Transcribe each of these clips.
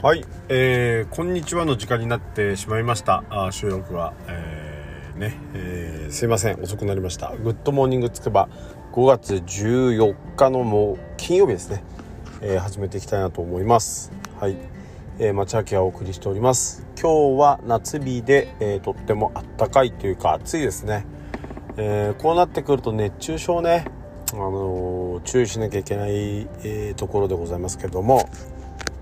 はい、えー、こんにちはの時間になってしまいました。あ収録は、えー、ね、えー、すいません。遅くなりました。グッドモーニングつくば5月14日のもう金曜日ですね、えー、始めていきたいなと思います。はい、えー、町明はお送りしております。今日は夏日で、えー、とってもあったかいというか暑いですね、えー、こうなってくると熱中症ねあのー、注意しなきゃいけない、えー、ところでございますけども。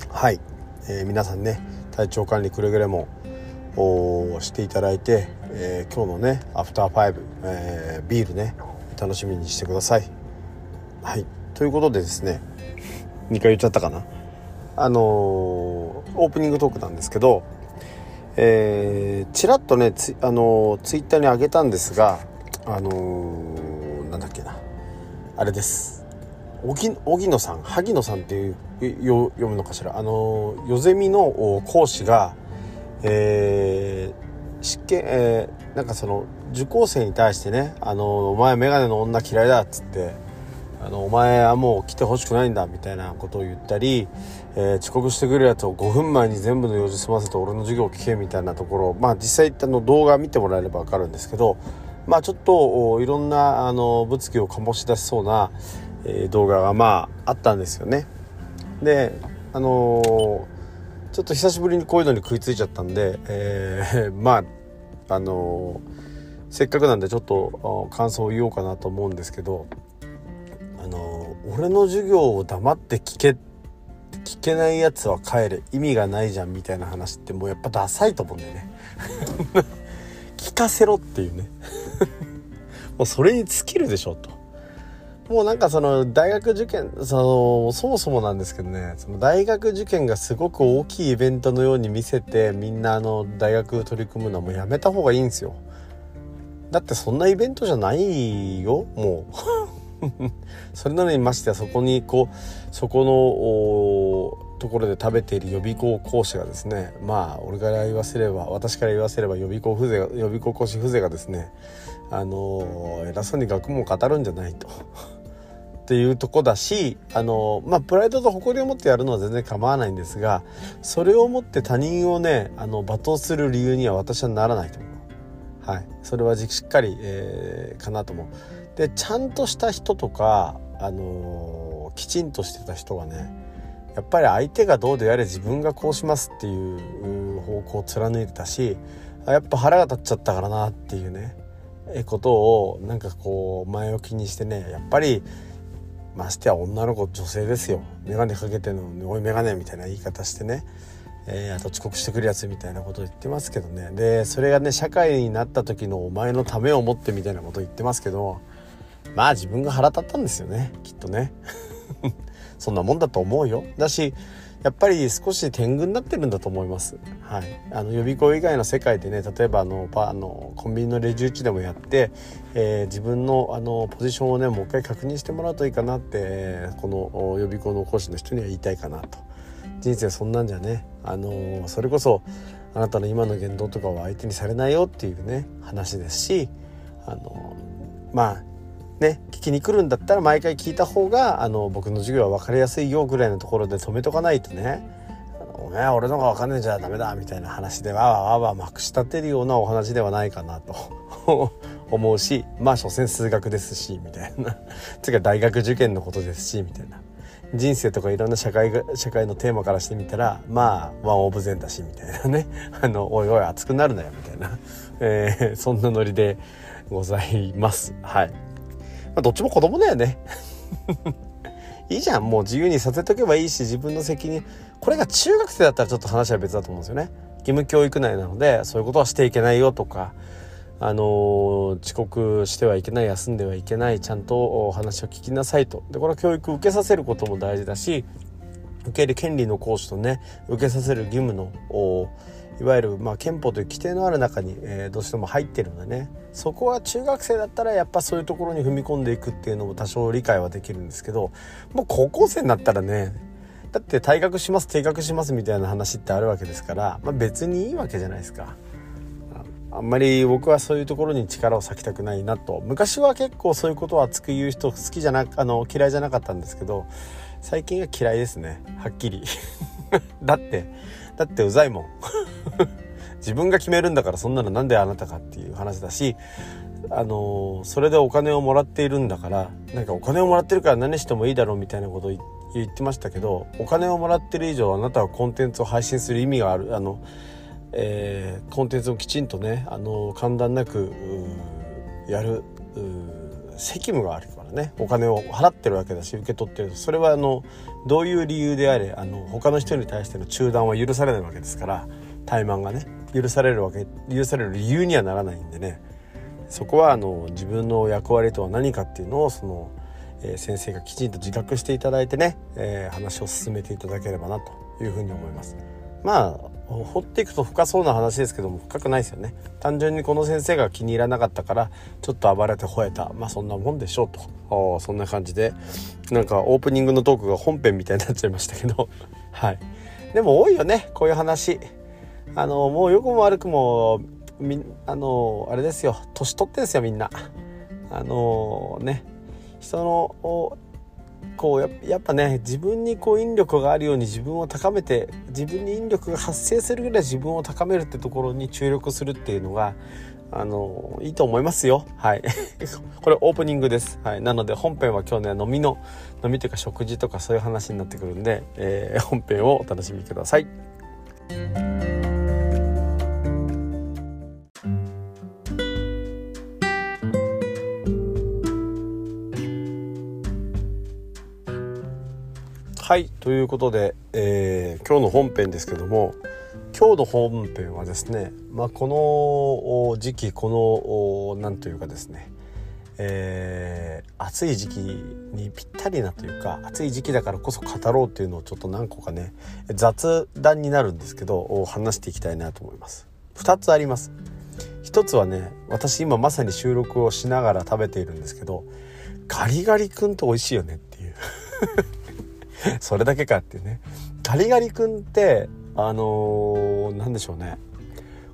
はい。えー、皆さんね体調管理くれぐれもしていただいて、えー、今日のねアフターファイブ、え、ビールね楽しみにしてください。はい。ということでですね2回言っちゃったかな？あのー、オープニングトークなんですけどえー、ちらっとねつ、あのー、ツイッターに上げたんですがあのー、なんだっけな？あれです。荻野さん萩野さんっていう読むのかしら？あのヨゼミの講師が、えー、試験、えー、なんかその受講生に対してね「あのお前眼鏡の女嫌いだ」っつってあの「お前はもう来てほしくないんだ」みたいなことを言ったり、えー、遅刻してくるやつを5分前に全部の用事済ませて俺の授業を聞けみたいなところまあ実際あの動画見てもらえれば分かるんですけどまあちょっといろんなあの物議を醸し出しそうなえ動画がまああったんですよね。であのー、ちょっと久しぶりにこういうのに食いついちゃったんで、えー、まああのー、せっかくなんでちょっと感想を言おうかなと思うんですけどあの俺の授業を黙って聞け聞けないやつは帰れ。意味がないじゃんみたいな話ってもうやっぱダサいと思うんだよね。聞かせろっていうね。もうそれに尽きるでしょと。もうなんかその大学受験そのそもそもなんですけどねその大学受験がすごく大きいイベントのように見せてみんなあの大学取り組むのはもうやめた方がいいんですよ。だってそんなイベントじゃないよもう。それなのにましてはそこにこうそこのところで食べている予備校講師がですねまあ俺から言わせれば私から言わせれば予備校風情予備校講師風情がですねあの偉そうに学問を語るんじゃないと。っていうとこだしあのまあプライドと誇りを持ってやるのは全然構わないんですがそれをもって他人をねあの罵倒する理由には私はならないと。思うはい。それはしっかり、えー、かなと思う。でちゃんとした人とかあのきちんとしてた人はねやっぱり相手がどうであれ自分がこうしますっていう方向を貫いてたしやっぱ腹が立っちゃったからなっていうねえことをなんかこう前置きにしてねやっぱりましてや女の子女性ですよ。眼鏡かけてんのに「おい眼鏡」みたいな言い方してね、えー、あと遅刻してくるやつみたいなこと言ってますけどね。でそれがね社会になった時のお前のためを思ってみたいなこと言ってますけどまあ自分が腹立ったんですよね。きっとね。そんなもんだと思うよ。だしやっぱり少し天狗になってるんだと思います。はい、あの予備校以外の世界でね例えばあのパあのコンビニのレジ打ちでもやって、えー、自分のあのポジションをねもう一回確認してもらうといいかなってこの予備校の講師の人には言いたいかなと。人生そんなんじゃねあのそれこそあなたの今の言動とかは相手にされないよっていうね話ですしあのまあね聞きに来るんだったら毎回聞いた方があの僕の授業は分かりやすいよぐらいのところで止めとかないとね。お前俺のが分かんねえじゃダメだ。みたいな話でわわわわまくし立てるようなお話ではないかなと。思うしまあ所詮数学ですしみたいな。つうか大学受験のことですしみたいな。人生とかいろんな社会が社会のテーマからしてみたらまあワンオブゼンだしみたいなね。あのおいおい熱くなるなよみたいな、えー、そんなノリでございます。はい。まあ、どっちも子供だよね。いいじゃん。もう自由にさせとけばいいし自分の責任。これが中学生だったらちょっと話は別だと思うんですよね。義務教育内なのでそういうことはしていけないよとか。あのー、遅刻してはいけない休んではいけない。ちゃんとお話を聞きなさいと。でこれは教育受けさせることも大事だし受ける権利の行使とね受けさせる義務のいわゆるまあ憲法という規定のある中に、えー、どうしても入ってるのでね。そこは中学生だったらやっぱそういうところに踏み込んでいくっていうのも多少理解はできるんですけどもう高校生になったらねだって退学します定額しますみたいな話ってあるわけですから、まあ、別にいいわけじゃないですか。あんまり僕はそういうところに力を割きたくないなと。昔は結構そういうことを熱く言う人好きじゃなあの嫌いじゃなかったんですけど最近は嫌いですね。はっきり。だってだってうざいもん。自分が決めるんだからそんなのなんであなたかっていう話だしあのそれでお金をもらっているんだからなんかお金をもらってるから何してもいいだろうみたいなことを言ってましたけどお金をもらってる以上あなたはコンテンツを配信する意味がある。あの、えー、コンテンツをきちんとねあの簡単なくやる責務がある。からねお金を払ってるわけだし受け取ってるそれはあのどういう理由であれあの他の人に対しての中断は許されないわけですから怠慢がね許されるわけ許される理由にはならないんでねそこはあの自分の役割とは何かっていうのをその、えー、先生がきちんと自覚していただいてね、えー、話を進めていただければなというふうに思います。まあ掘っていくと深そうな話ですけども深くないですよね。単純にこの先生が気に入らなかったからちょっと暴れて吠えた。まあそんなもんでしょうと。そんな感じで。なんかオープニングのトークが本編みたいになっちゃいましたけど。はい。でも多いよねこういう話。あのもう良くも悪くもみあのあれですよ。年取ってんすよみんな。あのね。人のこうやっぱね自分にこう引力があるように自分を高めて自分に引力が発生するぐらい自分を高めるってところに注力するっていうのがあのいいと思いますよ。はい。これオープニングです、はい、なので本編は今日ね飲みの飲みというか食事とかそういう話になってくるんで、えー、本編をお楽しみください。はいということで、えー、今日の本編ですけども今日の本編はですね、まあ、この時期この何というかですね、えー、暑い時期にぴったりなというか暑い時期だからこそ語ろうっていうのをちょっと何個かね雑談になるんですけど話していきたいなと思います。2つあります1つはね私今まさに収録をしながら食べているんですけどガリガリ君って美味しいよねっていう それだけかっていうね。ガリガリ君ってあのー、何でしょうね。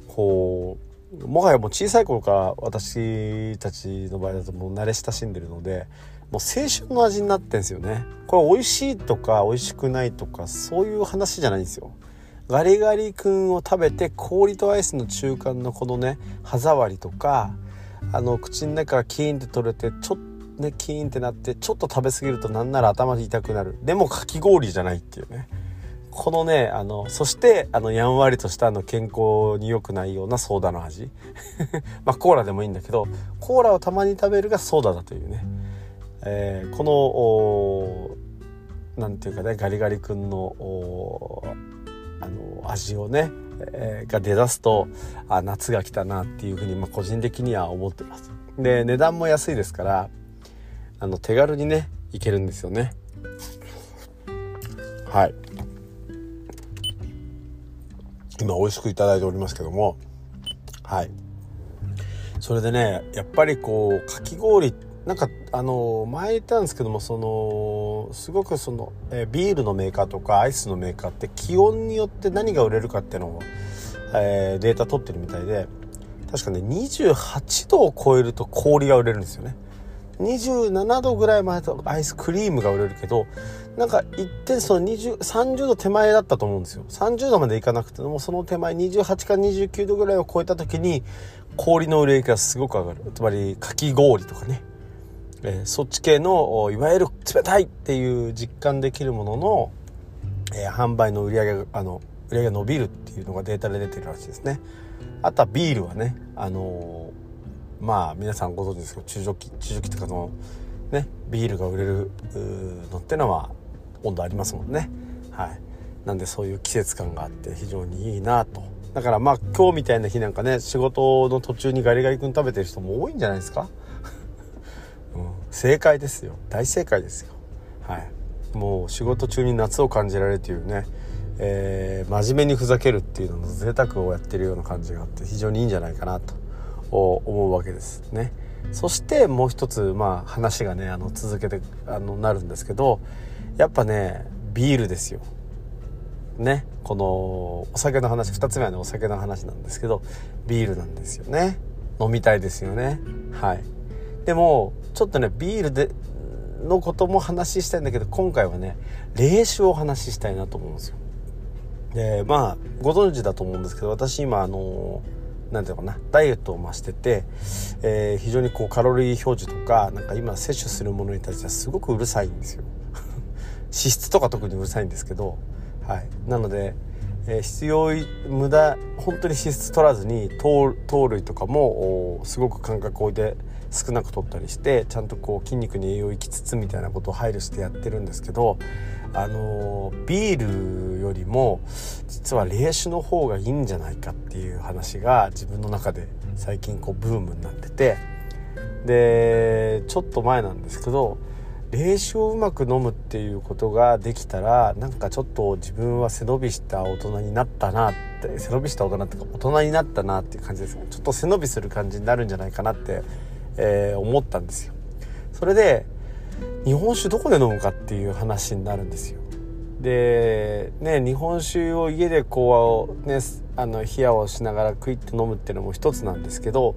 こうもはやもう小さい頃から私たちの場合だともう慣れ親しんでるのでもう青春の味になってんですよね。これ美味しいとか美味しくないとかそういう話じゃないんですよ。ガリガリ君を食べて氷とアイスの中間のこのね歯触りとかあの口の中からキーンって取れてちょっねキーンってなってちょっと食べ過ぎるとなんなら頭痛くなる。でもかき氷じゃないっていうね。このねあのそしてあのやんわりとしたあの健康に良くないようなソーダの味。まあコーラでもいいんだけどコーラをたまに食べるがソーダだというね、えー、この何て言うかねガリガリ君のあの味をね、えー、が出だすとあ夏が来たなっていうふうに、まあ、個人的には思ってます。で値段も安いですからあの手軽にねいけるんですよね。はい。今美味しくいただいておりますけども。はい。それでねやっぱりこうかき氷なんかあの前言ったんですけどもそのすごくその、えビールのメーカーとかアイスのメーカーって気温によって何が売れるかっていうのを、えー、データ取ってるみたいで確かね28度を超えると氷が売れるんですよね。27度ぐらいまでとアイスクリームが売れるけどなんか一点その20 30度手前だったと思うんですよ。30度までいかなくてもその手前28か29度ぐらいを超えた時に氷の売れ行きがすごく上がる。つまりかき氷とかね、えー、そっち系のいわゆる冷たいっていう実感できるものの、えー、販売の売り上げがあの売り上げが伸びるっていうのがデータで出てるらしいですね。あとはビールはねあのーまあ皆さんご存知ですけど中ジョッキ中ジョッキっていうかのねビールが売れるのってのは温度ありますもんね。はい。なんでそういう季節感があって非常にいいなと。だからまあ今日みたいな日なんかね仕事の途中にガリガリ君食べてる人も多いんじゃないですか、うん、正解ですよ。大正解ですよ。はい。もう仕事中に夏を感じられるというねえー、真面目にふざけるっていうのの贅沢をやってるような感じがあって非常にいいんじゃないかなと。思うわけですね。そしてもう一つ、まあ、話がねあの続けてあのなるんですけどやっぱねビールですよ。ね。このお酒の話2つ目はねお酒の話なんですけどビールなんですよね。飲みたいですよね。はい。でもちょっとねビールでのことも話したいんだけど今回はね冷酒をお話ししたいなと思うんですよ。でまあご存知だと思うんですけど私今あのなんていうかなダイエットを増してて、えー、非常にこうカロリー表示とかなんか今摂取するものに対してはすごくうるさいんですよ。脂質とか特にうるさいんですけどはい。なので、え、必要無駄本当に脂質取らずに糖類とかもすごく間隔を置いて少なく取ったりしてちゃんとこう筋肉に栄養いきつつみたいなことを配慮してやってるんですけどあのビールよりも実は冷酒の方がいいんじゃないかっていう話が自分の中で最近こうブームになってて。でちょっと前なんですけど冷酒をうまく飲むっていうことができたらなんかちょっと自分は背伸びした大人になったなって背伸びした大人っていうか大人になったなっていう感じですね。ちょっと背伸びする感じになるんじゃないかなってえー、思ったんですよ。それで日本酒どこで飲むかっていう話になるんですよ。でね日本酒を家でこうねあの冷やをしながらクイッと飲むっていうのも一つなんですけど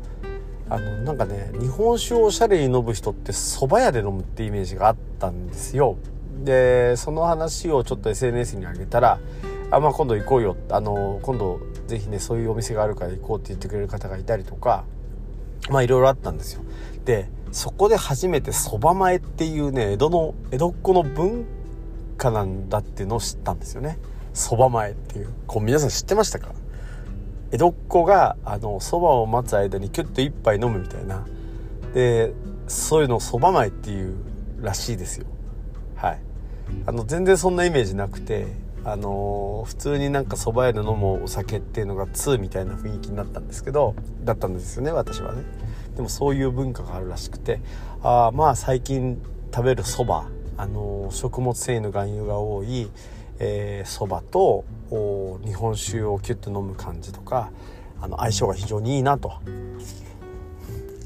あのなんかね日本酒をおしゃれに飲む人って蕎麦屋で飲むってイメージがあったんですよ。でその話をちょっと SNS に上げたら「あまあ今度行こうよ」あの今度ぜひねそういうお店があるから行こうって言ってくれる方がいたりとかまあいろいろあったんですよ。でそこで初めてそば前っていうね江戸の江戸っ子の文化なんだっていうのを知ったんですよね。そば前っていう。こう皆さん知ってましたか？江戸っ子があのそばを待つ間にキュッと一杯飲むみたいな。でそういうのをそば前っていうらしいですよ。はい。あの全然そんなイメージなくてあの、普通になんか蕎麦屋で飲むお酒っていうのが2みたいな雰囲気になったんですけどだったんですよね私はね。でもそういう文化があるらしくてあまあ最近食べるそばあの、食物繊維の含有が多いそば、えー、と日本酒をキュッと飲む感じとかあの相性が非常にいいなと。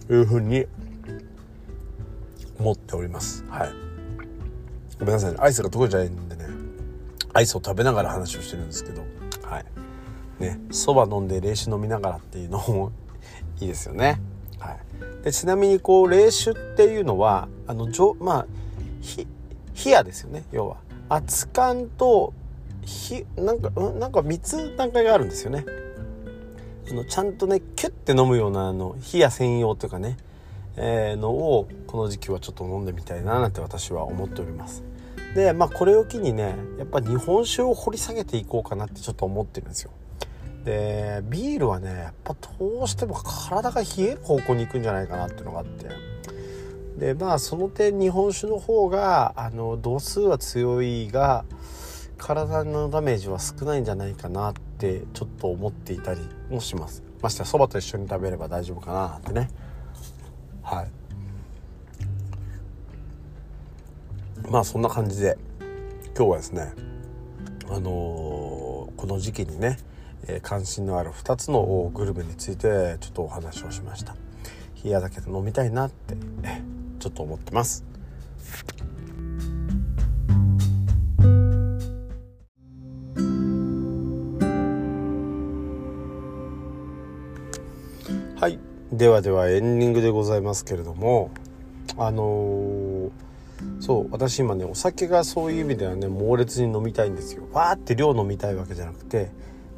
いうふうに思っております。はい。ごめんなさい、ね、アイスが得意じゃないんでね。アイスを食べながら話をしてるんですけど。はい。ね。そば飲んで冷酒飲みながらっていうのも いいですよね。はい。でちなみにこう冷酒っていうのはあのじょまあ冷やですよね。要は。熱燗とひなんかんなんか3つ段階があるんですよね。あのちゃんとねキュッて飲むようなあの冷や専用というかね、えー、のをこの時期はちょっと飲んでみたいななんて私は思っております。でまあこれを機にねやっぱ日本酒を掘り下げていこうかなってちょっと思ってるんですよ。でビールはねやっぱどうしても体が冷える方向に行くんじゃないかなっていうのがあって。でまあその点日本酒の方があの度数は強いが体のダメージは少ないんじゃないかなってちょっと思っていたりもします。ましてそばと一緒に食べれば大丈夫かなってね。はい。まあそんな感じで今日はですねあのー、この時期にね、関心のある2つのグルメについてちょっとお話をしました。冷や酒で飲みたいなってちょっと思ってます。はい。ではではエンディングでございますけれどもあのーそう私今ねお酒がそういう意味ではね猛烈に飲みたいんですよ。わーって量飲みたいわけじゃなくて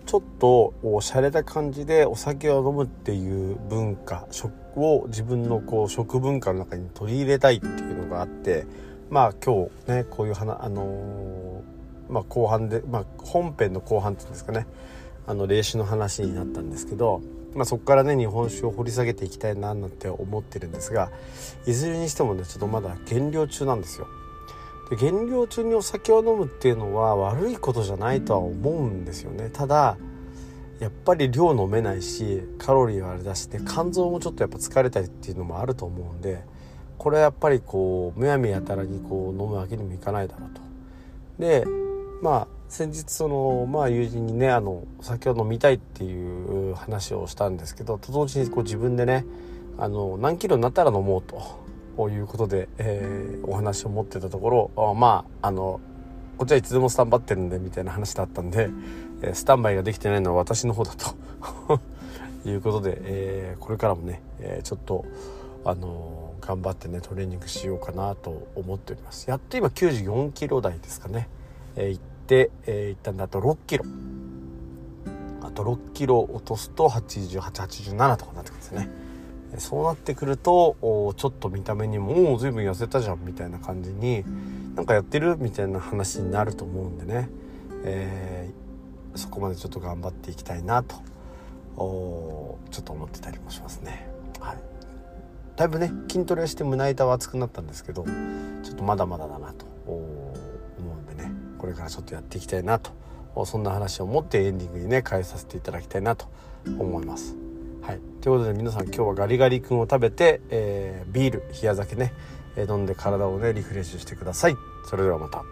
ちょっとおしゃれた感じでお酒を飲むっていう文化食を自分のこう食文化の中に取り入れたいっていうのがあってまあ今日ねこういう話あのー、まあ後半で、まあ、本編の後半っていうんですかねあの霊視の話になったんですけどまあ、そこからね日本酒を掘り下げていきたいななんて思ってるんですがいずれにしてもねちょっとまだ減量中なんですよ。で減量中にお酒を飲むっていうのは悪いことじゃないとは思うんですよねただやっぱり量飲めないしカロリーはあれだしで肝臓もちょっとやっぱ疲れたりっていうのもあると思うんでこれはやっぱりこうむやみやたらにこう飲むわけにもいかないだろうと。でまあ先日その、まあ、友人にねあのお酒を飲みたいっていう話をしたんですけどと同時にこう自分でねあの何キロになったら飲もうとということで、えー、お話を持ってたところまああのこっちはいつでもスタンバってるんでみたいな話だったんで、えスタンバイができてないのは私の方だと いうことで、えー、これからもね、えー、ちょっとあの頑張ってねトレーニングしようかなと思っております。やっと今94キロ台ですかね、えー、て、えー、一旦だと6キロ。あと6キロ落とすと8887とかになってくるんですね。そうなってくるとちょっと見た目にも「おお随分痩せたじゃん」みたいな感じになんかやってるみたいな話になると思うんでね、えー、そこまでちょっと頑張っていきたいなとちょっと思ってたりもしますね。はい、だいぶね筋トレして胸板は厚くなったんですけどちょっとまだまだだなと思うんでねこれからちょっとやっていきたいなとそんな話を持ってエンディングにね変えさせていただきたいなと思います。はい、ということで皆さん今日はガリガリ君を食べて、えー、ビール冷や酒ね、飲んで体をねリフレッシュしてくださいそれではまた。